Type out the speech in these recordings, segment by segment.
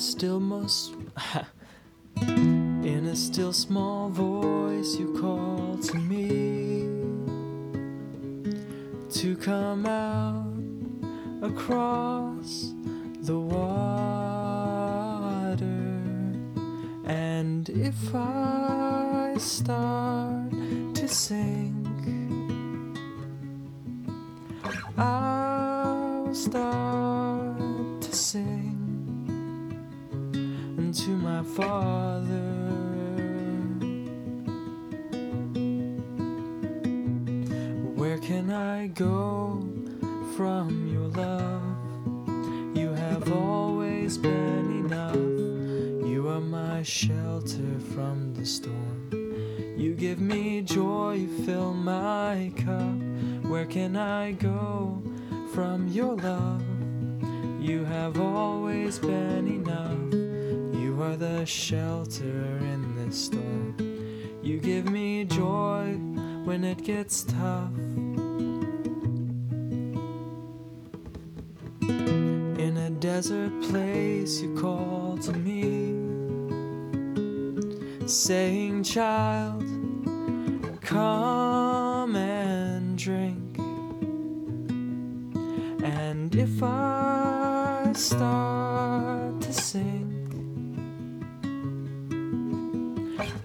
still most in a still small voice you call to me to come out across the water. And if I start to sink I'll start to unto my Father. Where can I go from your love? You have always been enough. You are my shelter from the storm. You give me joy, you fill my cup. Where can I go from your love? You have always been enough. Are the shelter in this storm. You give me joy when it gets tough. In a desert place, you call to me, saying, Child, come and drink. And if I start to sing,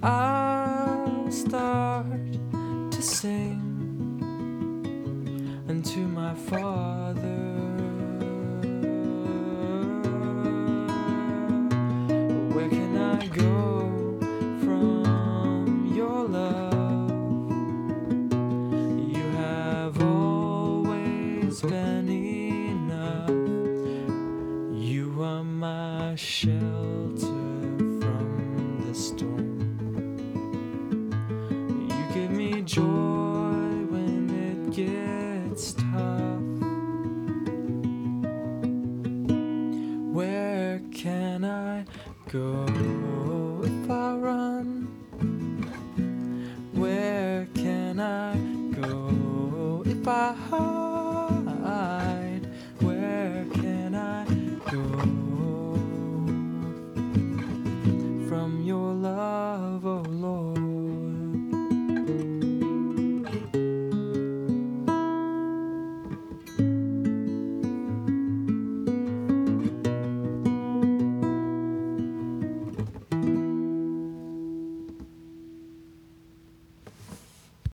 I'll start to sing unto my Father. Where can I go from your love? You have always been enough. You are my shelter joy when it gets tough. Where can I go if I run? Where can I go if I hide?